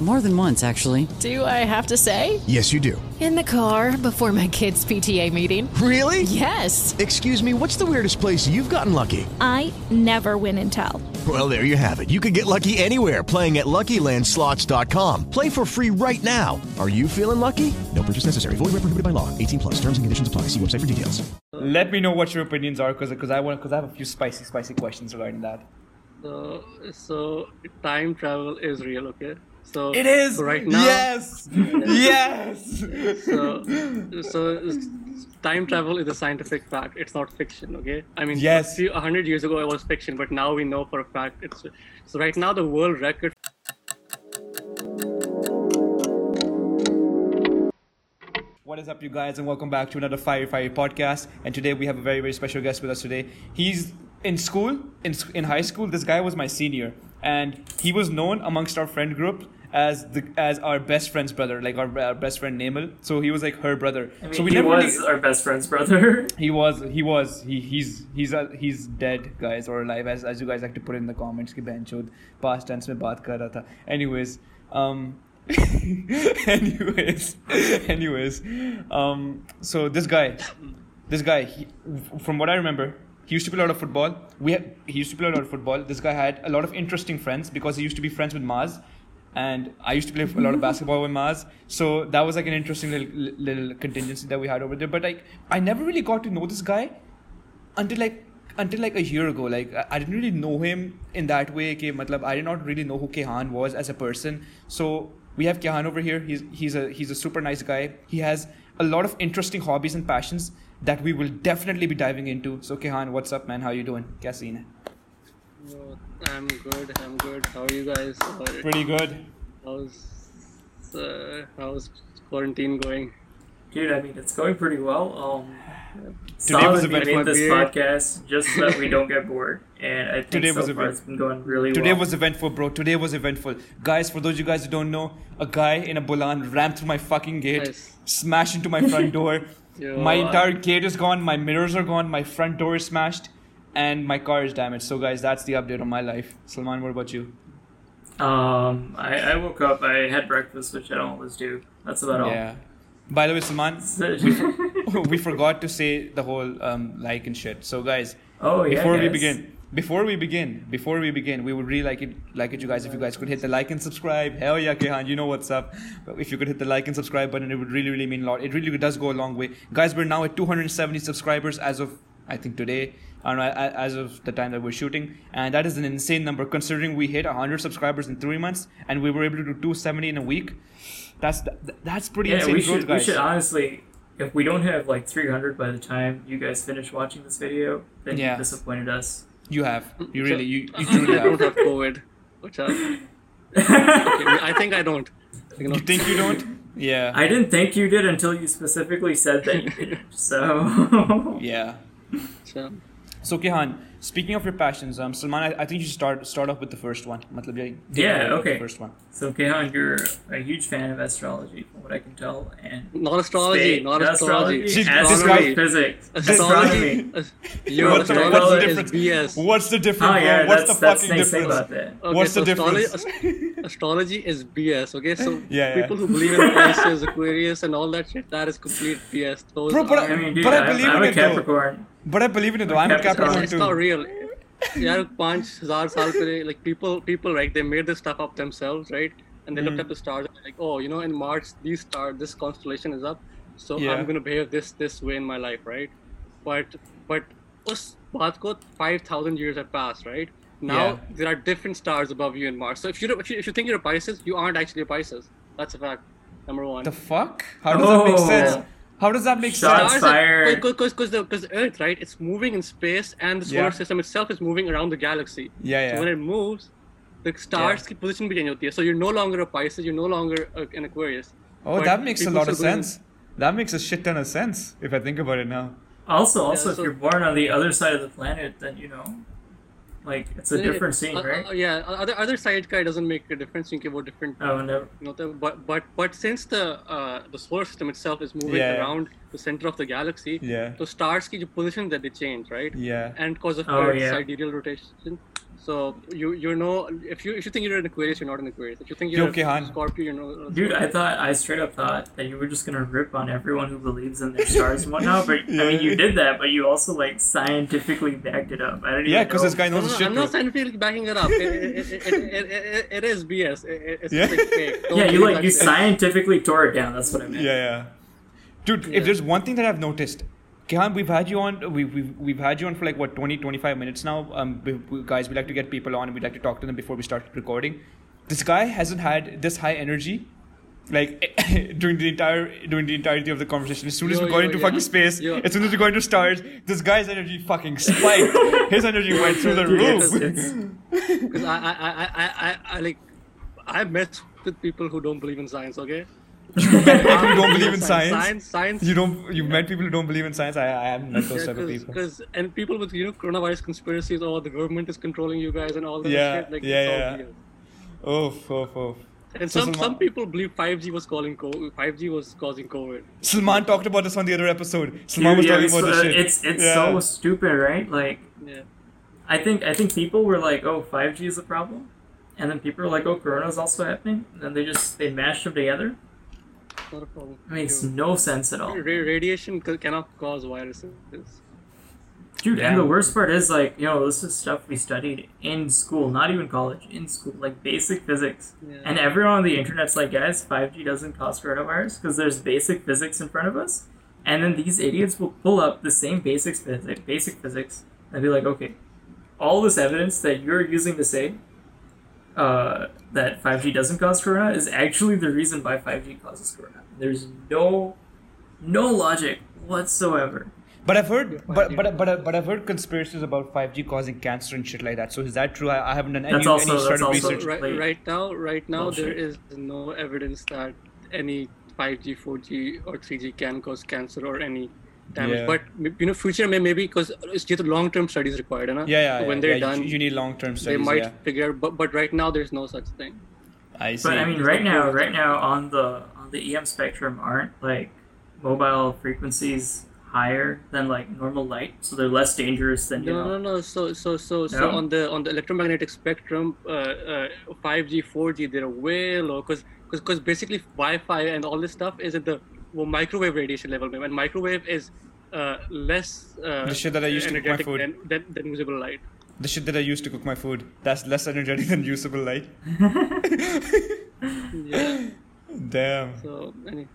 More than once, actually. Do I have to say? Yes, you do. In the car before my kids' PTA meeting. Really? Yes. Excuse me, what's the weirdest place you've gotten lucky? I never win and tell. Well, there you have it. You can get lucky anywhere playing at LuckyLandSlots.com. Play for free right now. Are you feeling lucky? No purchase necessary. Void where prohibited by law. 18 plus. Terms and conditions apply. See website for details. Let me know what your opinions are, because because I want because I have a few spicy spicy questions regarding that. So, so time travel is real, okay? So It is so right now. Yes, yes. So, so time travel is a scientific fact. It's not fiction, okay? I mean, Yes. a hundred years ago it was fiction, but now we know for a fact it's. So right now the world record What is up, you guys, and welcome back to another Fire Fire podcast. And today we have a very very special guest with us today. He's in school, in in high school. This guy was my senior, and he was known amongst our friend group as the as our best friend's brother, like our, our best friend Namal. So he was like her brother. I mean, so we he was really, our best friend's brother. He was. He was. He he's he's uh, he's dead, guys, or alive, as as you guys like to put in the comments. Ki benchod past tense mein baat kar tha. Anyways, um. anyways, anyways, um, so this guy, this guy, he, from what I remember, he used to play a lot of football. We have he used to play a lot of football. This guy had a lot of interesting friends because he used to be friends with Mars and I used to play a lot of basketball with Mas, So that was like an interesting little, little contingency that we had over there. But like, I never really got to know this guy until like until like a year ago. Like, I didn't really know him in that way. Okay, matlab, I did not really know who Kayhan was as a person. So we have Kayhan over here. He's he's a he's a super nice guy. He has a lot of interesting hobbies and passions that we will definitely be diving into. So Kayhan, what's up, man? How you doing? Kya I'm good. I'm good. How are you guys? Pretty good. How's uh, how's quarantine going? Dude, I mean, it's going pretty well. Um, Today Today was was a bit made this beard. podcast just so that we don't get bored, and I think Today so was far bit- it's been going really Today well. Today was eventful, bro. Today was eventful. Guys, for those of you guys who don't know, a guy in a Bolan ran through my fucking gate, Nice. smashed into my front door. Yo, my I- entire gate is gone, my mirrors are gone, my front door is smashed, and my car is damaged. So, guys, that's the update on my life. Salman, what about you? Um, I, I woke up, I had breakfast, which I don't always do. That's about all. Yeah. By the way, Salman, oh we forgot to say the whole um, like and shit. So, guys, oh, yeah. before we begin before we begin before we begin we would really like it like it you guys if you guys could hit the like and subscribe hell yeah Kayhan you know what's up but if you could hit the like and subscribe button it would really really mean a lot it really does go a long way guys we're now at 270 subscribers as of I think today know as of the time that we're shooting and that is an insane number considering we hit 100 subscribers in three months and we were able to do 270 in a week that's that's pretty Yeah, insane we growth should, we should honestly, if we don't have like 300 by the time you guys finish watching this video, then Yeah. you disappointed us. you have you really you, you I truly don't have have COVID. Which I, okay, I think I don't. You, know, you think you don't yeah I didn't think you did until you specifically said that you did. So yeah so, So Kayhan, speaking of your passions, um, Salman, I, I think you should start start off with the first one. Matlab, yeah, Yeah, it away with okay. The first one. So, Kayhan, you're a huge fan of astrology, from what I can tell, and not astrology, Space- not astrology. See, this astronomy, guy- physics, Astrology. astronomy. Yo, What's the- what's the is difference? BS. What's the difference? Oh bro? yeah, What's that's the that's fucking nice thing difference? about that. Okay, What's so the astrology, difference? ast- astrology is BS. Okay, so Yeah, yeah. people who believe in Pisces, Aquarius, and all that shit, that is complete BS. Those Bro, but are, I mean, dude, But I I'm, believe I'm in a it, though. But I believe in it though. I'm a Capricorn. Capricorn it's not real yeah, 5,000 Hazar Sal like people people right they made this stuff up themselves right and they mm. looked hmm. at the stars like oh you know in March these star this constellation is up so yeah. I'm gonna behave this this way in my life right but but us baat ko 5,000 years have passed right now yeah. there are different stars above you in Mars so if you, if you if you think you're a Pisces you aren't actually a Pisces that's a fact number one the fuck how does oh. that make sense yeah. How does that make Shots sense? fired. Because because because Earth right, it's moving in space, and the solar Yeah. system itself is moving around the galaxy. Yeah, yeah. So when it moves, the stars Yeah. की position भी change होती है. So you're no longer a Pisces, you're no longer a, an Aquarius. Oh, But that makes a people lot of still believe- sense. That makes a shit ton of sense if I think about it now. Also, also, Yeah, if so- you're born on the other side of the planet, then you know like it's a different scene, Uh, right? uh, yeah, other other side guy doesn't make a difference. You can go different. Oh no. You know, the, but but but since the uh, the solar system itself is moving Yeah. around the center of the galaxy, Yeah. so stars की जो position that they change, right? Yeah. And because of Oh, Earth's yeah. sidereal rotation, so you you know if you if you think you're an Aquarius, you're not an Aquarius. If you think you're a Kayhan. Scorpio, you're not. Dude, I thought I straight up thought that you were just gonna rip on everyone who believes in their stars and whatnot. But I mean, you did that, but you also like scientifically backed it up. I didn't. Yeah, because this guy knows no, no, shit. I'm bro. not scientifically backing it up. It, it, it, it, it, it, it is BS. It, it- it's Yeah. fake. Don't Yeah, you believe like you shit. scientifically tore it down. That's what I meant. Yeah, yeah. Dude, Yeah. if there's one thing that I've noticed, Kayhan, we've had you on. We've, we've we've had you on for like what 20, 25 minutes now. Um, we, we, guys, we like to get people on and we like to talk to them before we start recording. This guy hasn't had this high energy, like during the entire during the entirety of the conversation. As soon as Yo, we got yo, into fucking space, as soon as we got into stars, this guy's energy fucking spiked. His energy went through the roof. Because I, I, I, I, I, I like, I met with people who don't believe in science. Okay. People who don't believe in science. Science, science. You don't. You met people who don't believe in science. I, I haven't met those Yeah, type of people. cause, and people with you know coronavirus conspiracies, oh the government is controlling you guys and all that Yeah, shit. Like, yeah, it's all yeah. real. Oof, oof, oof. And So some Salman- some people believe 5G was calling co- 5G was causing COVID. Salman talked about this on the other episode. Salman was yeah, talking it's, about this uh, shit. it's it's Yeah. so stupid, right? Like Yeah. I think I think people were like, "Oh, 5G is a problem," and then people are like, "Oh, Corona is also happening," and then they just they mashed them together. Not a problem. It makes no sense at all, Ra- radiation c- cannot cause viruses. dude. Yeah. And the worst part is like, you know, this is stuff we studied in school, not even college, in school, like basic physics. Yeah. And everyone on the internet's like, guys, 5G doesn't cause coronavirus because there's basic physics in front of us. And then these idiots will pull up the same basic physics, basic physics, and be like, okay, all this evidence that you're using to say uh, that 5G doesn't cause corona is actually the reason why 5G causes corona. There's no, no logic whatsoever. But I've heard, Yeah, but but but but I've heard conspiracies about 5G causing cancer and shit like that. So is that true? I, I haven't done any, That's also- any sort of research. right, right now, right now there bullshit. is no evidence that any 5G, 4G, or 3G can cause cancer or any damage. Yeah. But you know, future may maybe because it's just long-term studies required, you know? Yeah, yeah. When yeah, they're yeah, done, you, you need long-term studies. they might yeah. figure. out But but right now, there's no such thing. I see. But I mean, right now, right now on the on the EM spectrum aren't like mobile frequencies higher than like normal light, so they're less dangerous than you No, know. no, no. So, so, so, so on the on the electromagnetic spectrum, uh, uh, 5G, 4G, they're way low because because basically Wi-Fi and all this stuff is at the well, microwave radiation level, and microwave is uh, less uh, The shit that I used to cook my energetic food. than, than, than visible light. the shit that I use to cook my food. That's less energetic than usable light. Yeah. Damn. So, any,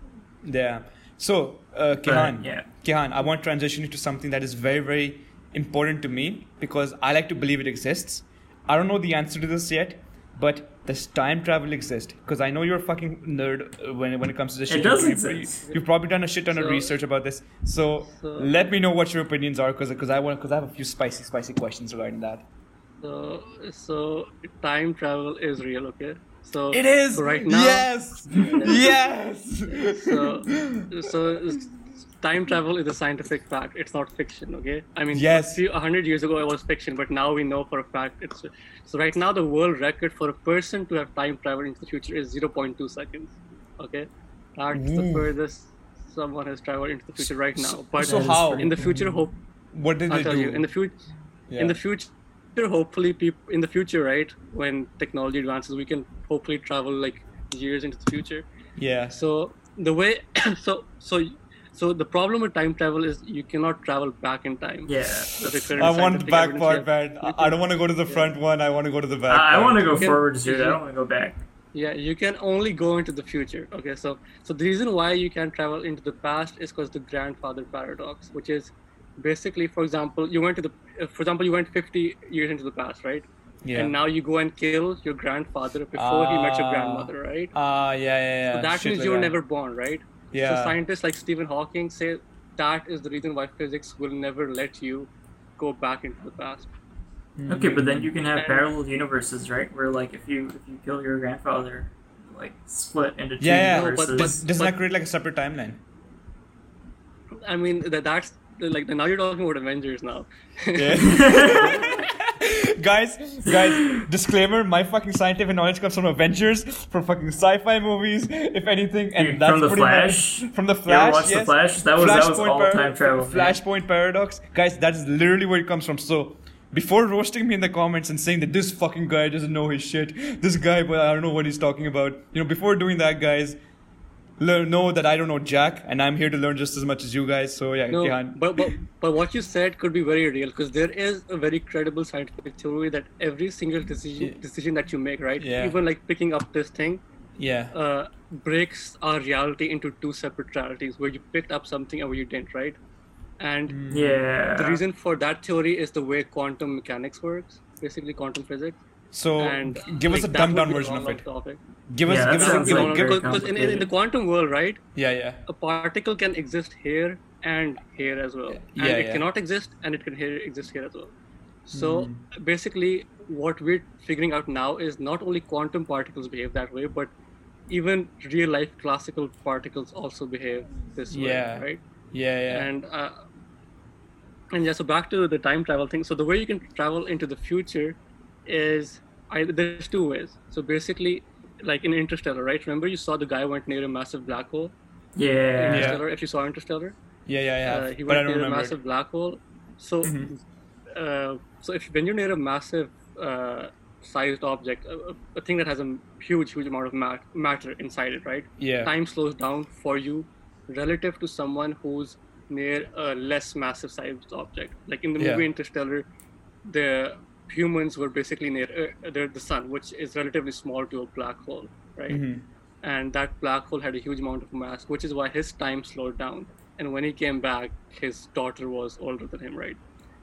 Damn. So, uh, Kayhan, yeah. Kayhan, I want to transition into something that is very, very important to me because I like to believe it exists. I don't know the answer to this yet, but does time travel exist? Because I know you're a fucking nerd uh, when when it comes to this It shit. does You- exist. You've probably done a shit ton of research about this. So, So- let me know what your opinions are, because because I want because I have a few spicy spicy questions regarding that. so, so time travel is real, okay? So It is so right now. Yes, yes. So, so time travel is a scientific fact. It's not fiction. Okay. I mean, Yes. a hundred years ago it was fiction, but now we know for a fact it's. So right now the world record for a person to have time travel into the future is 0.2 seconds. Okay, that's the furthest someone has traveled into the future right now. But so how? in the future, mm. hope What did I'll they tell do? you in the future. Yeah. In the future, hopefully, people in the future, right, when technology advances, we can hopefully travel like years into the future. yeah. So the way, so so so the problem with time travel is you cannot travel back in time. Yeah, With the current I want the back part, we man. I, I don't want to go to the front one. I want to go to the back. I, I want to go Okay. forwards, dude. I don't want to go back. Yeah, you can only go into the future. Okay, so so the reason why you can't travel into the past is because the grandfather paradox, which is basically, for example, you went to the, uh, for example, you went 50 years into the past, right? Yeah. And now you go and kill your grandfather before he met your Ah. grandmother, right? Ah, yeah, yeah, yeah. So that Shit means like you were that. never born, right? Yeah. So scientists like Stephen Hawking say that is the reason why physics will never let you go back into the past. Okay, but then you can have And- parallel universes, right? Where like if you if you kill your grandfather, like split into two Yeah, yeah. No, universes. but- But doesn't but- that create like a separate timeline? I mean, that, that's like now you're talking about Avengers now. Yeah. guys, guys, disclaimer: my fucking scientific knowledge comes from Avengers, from fucking sci-fi movies, if anything, and Dude, that's from The pretty Flash? much from the Flash. watched The. Flash? That was- that was all par- time travel. Flashpoint paradox, guys. That is literally where it comes from. So. Before roasting me in the comments and saying that this fucking guy doesn't know his shit, this guy, but I don't know what he's talking about. You know, before doing that, guys, learn know that I don't know Jack, and I'm here to learn just as much as you guys. So yeah, No, Kayhan. but, but but what you said could be very real because there is a very credible scientific theory that every single decision decision that you make, right, Yeah. even like picking up this thing, yeah, uh, breaks our reality into two separate realities where you picked up something and where you didn't, right? And Mm. Yeah. the reason for that theory is the way quantum mechanics works, basically quantum physics. so And give us a that dumbed down version of it. Topic. Give us, Yeah, give us a, like very Because in, in, the quantum world, right, yeah, yeah, a particle can exist here and here as well. And Yeah, it yeah. cannot exist and it can here exist here as well. So Hmm. basically what we're figuring out now is not only quantum particles behave that way, but even real life classical particles also behave this way, Yeah. right? yeah, yeah. And uh, and yeah, so back to the time travel thing. So the way you can travel into the future is either there's two ways. So basically, like in Interstellar, right? Remember you saw the guy went near a massive black hole. Yeah. Yeah. Interstellar. If you saw Interstellar, yeah, yeah, yeah. uh, he but I went don't near a massive black hole. So, Mm-hmm. uh, so if when you're near a massive uh, sized object, a, a thing that has a huge, huge amount of mat- matter inside it, right? Yeah. Time slows down for you relative to someone who's near a less massive sized object. Like in the movie Yeah. Interstellar, the humans were basically near uh, the, the sun, which is relatively small to a black hole, right? Mm-hmm. And that black hole had a huge amount of mass, which is why his time slowed down. And when he came back, his daughter was older than him, right?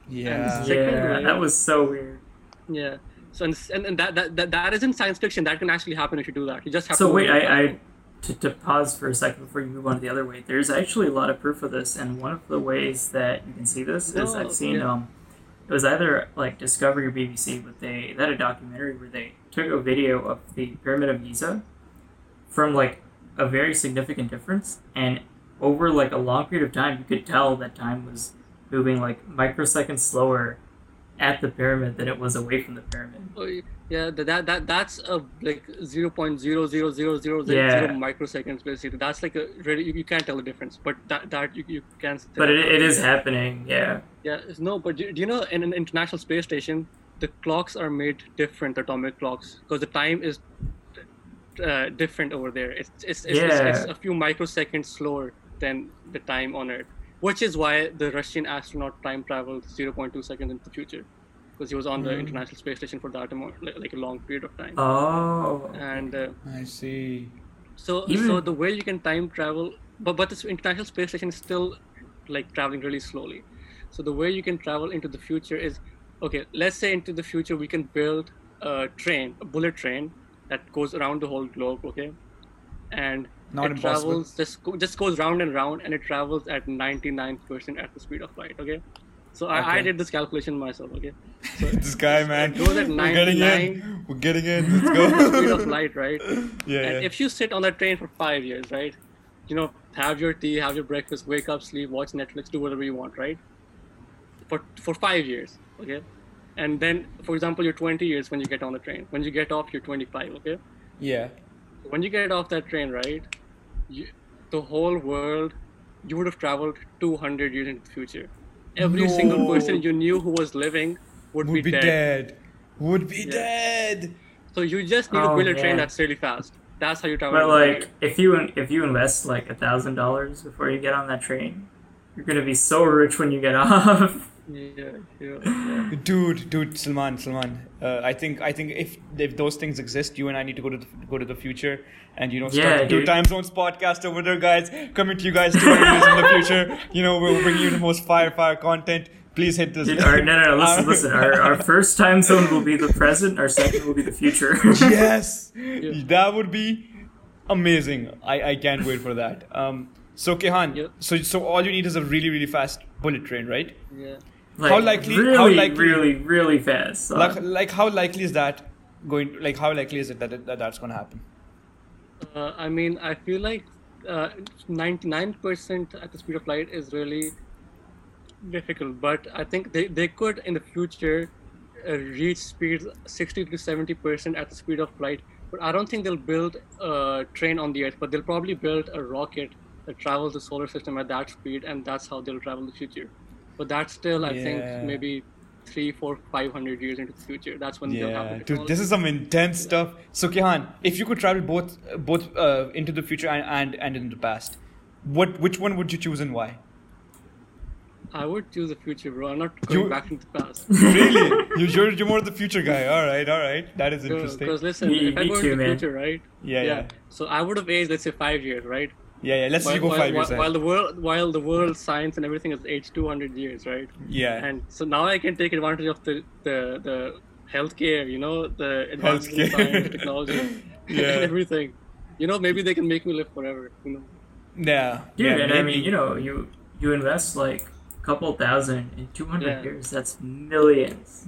Yeah. Yeah, way- that was so weird. Yeah. So and, and, and that, that, that that isn't science fiction. That can actually happen if you do that. You just have So to. wait, I, I to, to pause for a second before you move on to the other way. There's actually a lot of proof of this, and one of the ways that you can see this is No, I've seen yeah. um, it was either like Discovery or BBC, but they they had a documentary where they took a video of the Pyramid of Giza from like a very significant difference, and over like a long period of time, you could tell that time was moving like microseconds slower at the pyramid than it was away from the pyramid. Oh, yeah, that, that that that's a like zero point zero zero zero zero zero Yeah. zero microseconds basically. That's like a really you, you can't tell the difference, but that that you, you can. But it, it is happening, yeah. Yeah, it's- no, but do, do you know in an international space station, the clocks are made different, atomic clocks, because the time is uh, different over there. It's it's, it's, it's, it's a few microseconds slower than the time on Earth, which is why the Russian astronaut time traveled 0.2 seconds into the future, because he was on the International Space Station for that amount, like, like a long period of time. Oh. and uh, I see. so Even- so the way you can time travel, but but this international space station is still like traveling really slowly. So the way you can travel into the future is, okay, let's say into the future we can build a train, a bullet train that goes around the whole globe, okay, and Not it impossible. travels just go, just goes round and round, and it travels at 99% at the speed of light, okay. So I, I did this calculation myself, okay. So This guy, man. goes at We're getting in. We're getting in. Let's go. speed of light, right? yeah, And yeah. if you sit on that train for five years, right? You know, have your tea, have your breakfast, wake up, sleep, watch Netflix, do whatever you want, right? For for five years, okay? And then, for example, you're 20 years when you get on the train. When you get off, you're 25, okay? yeah. When you get off that train, right? You, the whole world, you would have traveled 200 years into the future. Every single person you knew who was living would, Would be dead. dead. Would be Yeah. dead. So you just need to Oh, build a train that's really fast. That's how you travel. But around the like, if you if you invest like a thousand dollars before you get on that train, you're gonna be so rich when you get off. World. Yeah, yeah, yeah. Dude, dude, Salman, Salman. Uh, I think, I think if if those things exist, you and I need to go to the, go to the future, and you know, start Yeah, the Two. Time Zones podcast over there, guys. Coming to you guys two years in the future. You know, we'll bring you the most fire, fire content. Please hit this. Dude, our, no, no, no, listen, listen. Our, our first time zone will be the present. Our second will be the future. yes, that would be amazing. I, I can't wait for that. Um, so Kayhan, Yep. so so all you need is a really really fast bullet train, right? yeah. Like, How likely- Really, how likely- really, really fast. Like like how likely is that going? Like how likely is it that, it, that that's going to happen? Uh, I mean, I feel like uh, 99% at the speed of light is really difficult, but I think they, they could in the future uh, reach speeds 60 to 70 percent at the speed of light. But I don't think they'll build a train on the Earth, but they'll probably build a rocket that travels the solar system at that speed, and that's how they'll travel the future. But that's still, I Yeah. think, maybe three, four, five hundred years into the future. That's when they'll have the dude, this is some intense stuff. So, Kayhan, if you could travel both, both uh, into the future and, and and into the past, what which one would you choose and why? I would choose the future, bro. I'm not going You- back into the past. really? You, you're, you're more the future guy. All right, all right. That is interesting. Because listen, Me- if I me go too, into the future, right? Yeah, yeah. So I would have aged, let's say, five years, right? Yeah, yeah. Let's say you go while, five while, years. ahead. while the world, while the world science and everything is aged 200 years, right? yeah. And so now I can take advantage of the the, the healthcare, you know, the advances in science, technology, Yeah. and everything. You know, maybe they can make me live forever. You know. yeah. Dude, yeah, and I mean, you know, you you invest like a couple thousand in 200 Yeah. years. That's millions.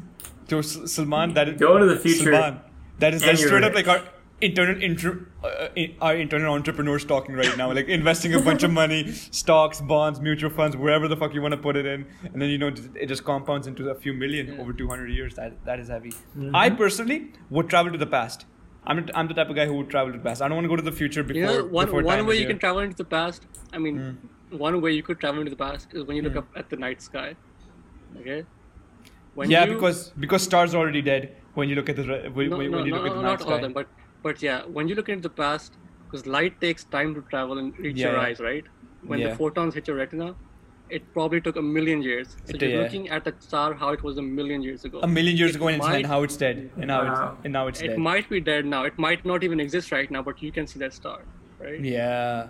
to S- Salman, that is Go to the future, Salman, that is that's you're straight up like our internal inter, uh, our internal entrepreneurs talking right now, like investing a bunch of money, stocks, bonds, mutual funds, wherever the fuck you want to put it in, and then you know it just compounds into a few million over 200 years. That that is heavy. Mm-hmm. I personally would travel to the past. I'm the, I'm the type of guy who would travel to the past. I don't want to go to the future before. You know, one before one way you can travel into the past. I mean, Hmm. one way you could travel into the past is when you look up at the night sky. Okay. When yeah, you- because because stars are already dead when you look at the when, no, when no, you no, look at the not night all sky. of them, but but yeah, when you look into the past, because light takes time to travel and reach Yeah, your yeah. eyes, right? When Yeah. the photons hit your retina, it probably took a million years. So It- you're yeah. looking at a star how it was a million years ago. a million years It ago and, it's, might- and how it's dead and now Wow. it's and now it's It dead. It might be dead now. It might not even exist right now, but you can see that star, right? yeah.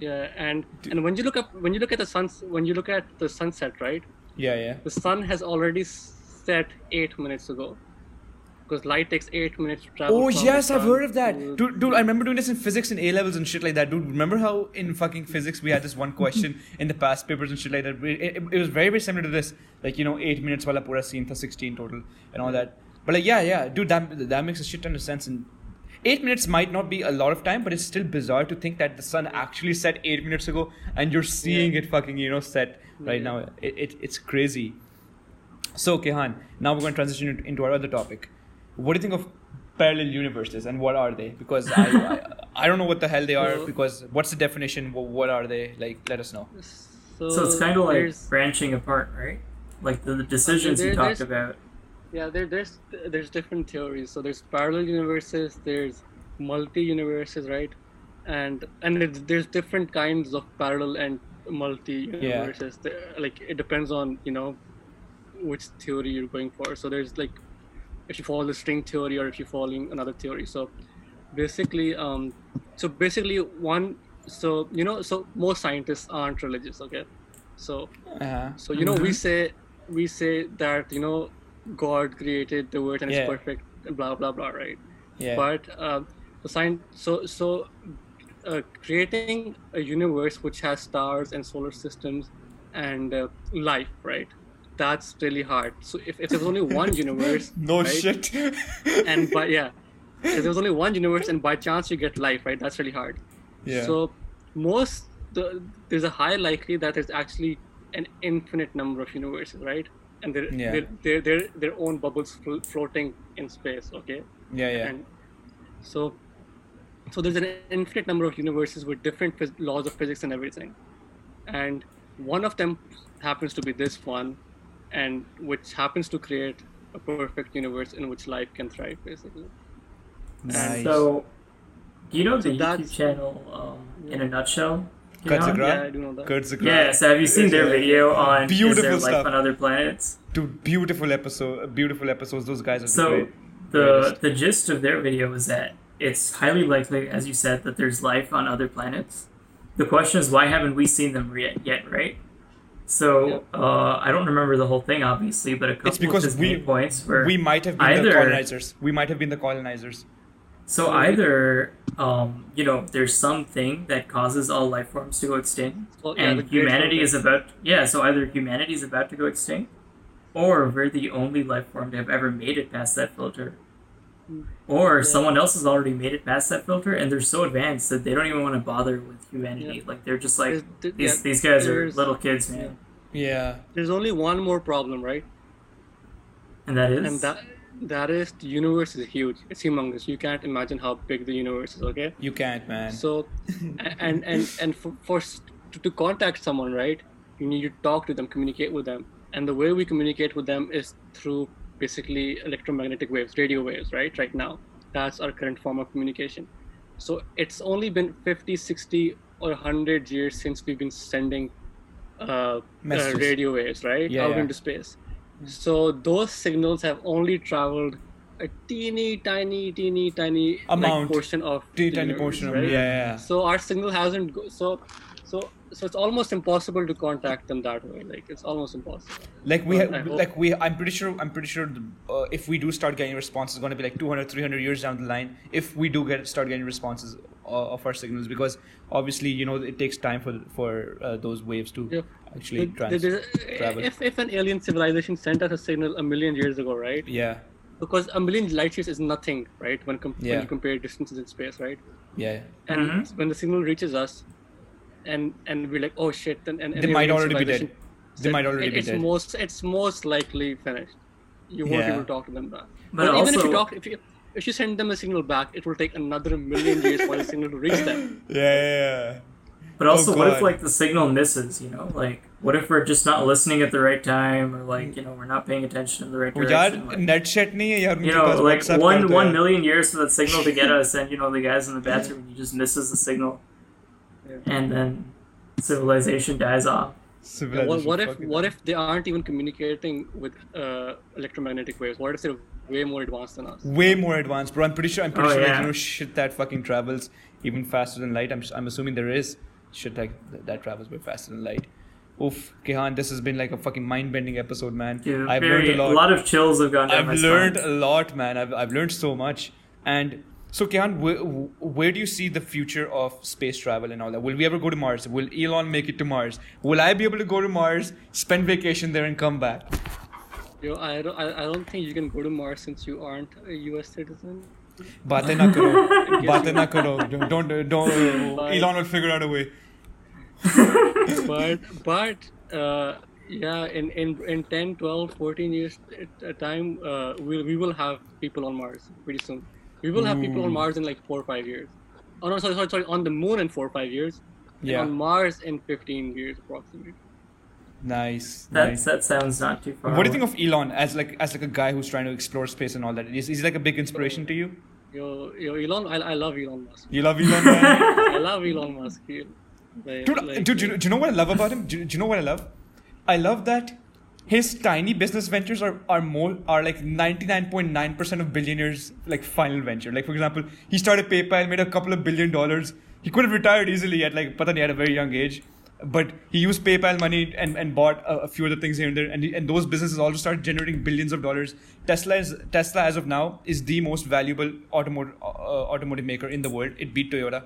Yeah, and and when you look up, when you look at the sun, when you look at the sunset, right? Yeah, yeah. The sun has already set eight minutes ago, because light takes eight minutes to travel. Oh from the yes, I've heard of that, to- dude. Dude, I remember doing this in physics and A levels and shit like that, dude. Remember how in fucking physics we had this one question in the past papers and shit like that. It, it, it was very very similar to this, like you know, eight minutes wala pura scene tha sixteen total and all that. But like yeah, yeah, dude, that that makes a shit ton of sense. And eight minutes might not be a lot of time, but it's still bizarre to think that the sun actually set eight minutes ago and you're seeing it fucking you know set right now. It, it it's crazy. So, Kayhan, now we're going to transition into our other topic. What do you think of parallel universes and what are they? Because I, I, I don't know what the hell they are. So- Because what's the definition? What are they? Like, let us know. So, So it's kind of like branching apart, right? Like the, the decisions there- you talked about. Yeah, there, there's there's different theories. So there's parallel universes, there's multi universes, right? And and it, there's different kinds of parallel and multi universes. Yeah. Like it depends on you know which theory you're going for. So there's like if you follow the string theory or if you're following another theory. So basically, um, so basically one. So you know, so most scientists aren't religious. Okay, so Uh-huh. so you know we say we say that you know God created the world and Yeah. it's perfect, and blah blah blah, right? Yeah. But um, the science, so so uh, creating a universe which has stars and solar systems and uh, life, right? That's really hard. So if, if there's only one universe, no right, shit. and but yeah, if there's only one universe and by chance you get life, right? That's really hard. yeah. So most the, there's a high likely that there's actually an infinite number of universes, right? And they're Yeah. they're, they're, they're their own bubbles flo- floating in space, okay? yeah, yeah. And so so there's an infinite number of universes with different phys- laws of physics and everything, and one of them happens to be this one, and which happens to create a perfect universe in which life can thrive, basically. nice. So, do you know So the YouTube channel um, in a nutshell? Kurt Keon? Zagra? Yeah, I do know that. Kurzgesagt. Yeah, so have you seen their video on is Beautiful there life stuff. on other planets? Dude, beautiful episode. Beautiful episodes. Those guys are So great. the Greatest. the gist of their video is that it's highly likely, as you said, that there's life on other planets. The question is, why haven't we seen them yet? Yet, right? So uh, I don't remember the whole thing, obviously, but a couple It's because of his we main points were we might have been the colonizers. We might have been the colonizers. So either um, you know there's something that causes all life forms to go extinct, Well, yeah, and humanity is about yeah. So either humanity is about to go extinct, or we're the only life form to have ever made it past that filter, or someone else has already made it past that filter, and they're so advanced that they don't even want to bother with humanity. Yeah. Like they're just like There's- th- these yeah, these guys are little kids, man. Yeah. There's only one more problem, right? And that is. and that that is the universe is huge. It's humongous. You can't imagine how big the universe is. Okay. You can't, man. So, and and and for, for to, to contact someone, right? You need to talk to them, communicate with them, and the way we communicate with them is through basically electromagnetic waves, radio waves, right? Right now, that's our current form of communication. So it's only been 50, 60, or 100 years since we've been sending uh, uh, radio waves, right, Yeah, out yeah. into space. So those signals have only traveled a teeny tiny, teeny tiny Amount. like, portion of Teeny tiny universe, portion of- right? yeah, yeah, yeah. So our signal hasn't go- so so so it's almost impossible to contact them that way. Like it's almost impossible. like we Well, have like we i'm pretty sure i'm pretty sure the, uh, if we do start getting responses it's going to be like 200 300 years down the line if we do get start getting responses uh, of our signals because obviously you know it takes time for for uh, those waves to Yeah. actually There- trans- there- travel if if an alien civilization sent us a signal a million years ago, right? yeah Because a million light years is nothing, right? When, com- Yeah. when you compare distances in space, right? yeah And Mhm. when the signal reaches us, and and we're like, oh shit, and, and they might already be dead. They might already it, be it's dead. Most, it's most likely finished. You won't yeah. be able to talk to them back. But, but also, even if you talk, if you if you send them a signal back, it will take another million years for the signal to reach them. Yeah, yeah, yeah. But also, oh, what if like the signal misses? You know, like what if we're just not listening at the right time, or like you know we're not paying attention in the right oh, direction? Yaar, like, net set you know, like one one million years for that signal to get us, and you know the guys in the bathroom, he just misses the signal and then civilization dies off. What, Civilization what if what if they aren't even communicating with uh, electromagnetic waves? What if they're way more advanced than us? way more advanced, bro. I'm pretty sure. I'm pretty Oh, sure, like, you know, shit that fucking travels even faster than light. I'm, I'm assuming there is shit like th- that travels way faster than light. Oof, Kayhan, this has been like a fucking mind-bending episode, man. Yeah, I've very, learned a lot. of chills have gone down I've my learned spine. a lot, man. I've, I've learned so much. And so, Kayhan, where, where, do you see the future of space travel and all that? Will we ever go to Mars? Will Elon make it to Mars? Will I be able to go to Mars, spend vacation there, and come back? Yo, I don't, I don't think you can go to Mars since you aren't a US citizen. but they're not gonna. don't don't but, Elon will figure out a way but but uh, yeah in in in 10 12 14 years uh, time uh, we, we will have people on Mars pretty soon we will have people on hmm. mars in like four or five years. Oh no sorry sorry sorry on the moon in four or five years and Yeah. on mars in 15 years approximately. Nice That nice. that sounds not too far. what do you think of Elon as like as like a guy who's trying to explore space and all that? Is, is he like a big inspiration to you? Yo yo elon i, I love elon musk. You love Elon man i love elon musk like, dude, like- dude do, you, do you know what I love about him? Do, do you know what I love? I love that his tiny business ventures are, are more are like 99.9% of billionaires like final venture. Like for example he started PayPal made a couple of billion dollars. He could have retired easily at like pata nahi, at a very young age. But he used PayPal money and, and bought a, a few other things here and there. And, he- and those businesses also started generating billions of dollars. Tesla is Tesla as of now is the most valuable automotive uh, automotive maker in the world. It beat Toyota.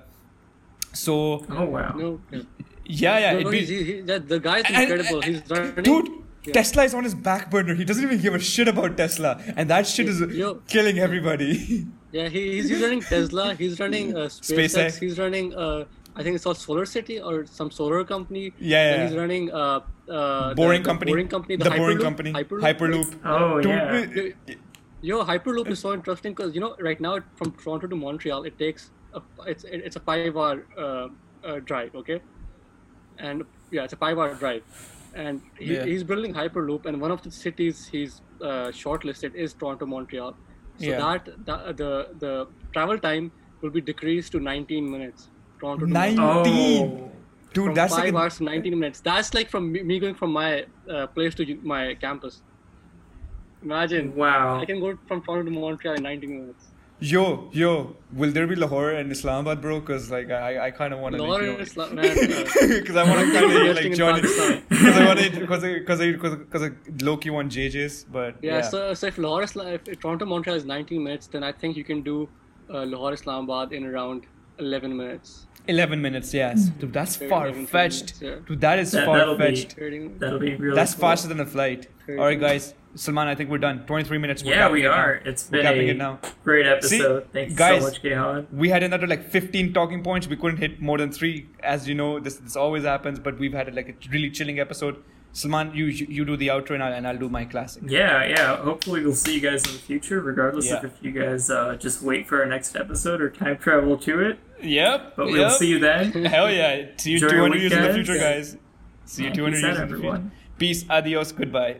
So Oh wow. no, yeah. yeah yeah no, no, beat he, he, that, the guy's and- incredible. And- he's running Dude, Yeah. Tesla is on his back burner. He doesn't even give a shit about Tesla, and that shit is Yo. killing everybody. Yeah, he, he's, he's running Tesla. He's running uh, SpaceX. SpaceX. He's running, uh, I think it's called Solar City or some solar company. Yeah, yeah, And he's running uh, uh, boring the, the company. Boring company. The, The, boring Hyperloop, company. Hyperloop. Hyperloop. Oh Dude, yeah. Yo, Hyperloop is so interesting because you know right now from Toronto to Montreal it takes a, it's it's a five hour uh, uh, drive, okay, and yeah, it's a five hour drive, and he, Yeah. he's building Hyperloop, and one of the cities he's uh, shortlisted is Toronto Montreal, so Yeah. that, that the the travel time will be decreased to 19 minutes. Toronto to Montreal. 19. Oh. Dude, From that's five like hours to 19 minutes. That's like from me, me going from my uh, place to my campus. Imagine. Wow. I can go from Toronto to Montreal in 19 minutes. Yo, yo. Will there be Lahore and Islamabad, bro? Because like I, I kind of want to. Lahore and Islam, man. uh, Because I want to kind of like join it. Because I want to. Because because because because Loki want JJ's, but yeah, yeah. So, so if Lahore, Islam, if, if Toronto Montreal is 19 minutes, then I think you can do uh, Lahore Islamabad in around 11 minutes. 11 minutes, yes. Dude, that's far fetched. yeah. Dude, that is That- far that'll be- fetched. That'll be really. That's cool. faster than a flight. All right, guys. Salman, I think we're done. 23 minutes. We're Yeah, we it are. It's We're been a it now. great See, episode. Thanks guys, so much, Kayhan. We had another like 15 talking points. We couldn't hit more than three. As you know, this this always happens. But we've had like a really chilling episode. Salman, you you do the outro and I'll, and I'll do my classic. Yeah, yeah. Hopefully, we'll see you guys in the future, regardless of if you guys uh, just wait for our next episode or time travel to it. Yep. But we'll see you then. Hell yeah. See you Enjoy your 200 years in the future, guys. See you Yeah, 200 peace years in the future. Peace. Adios. Goodbye.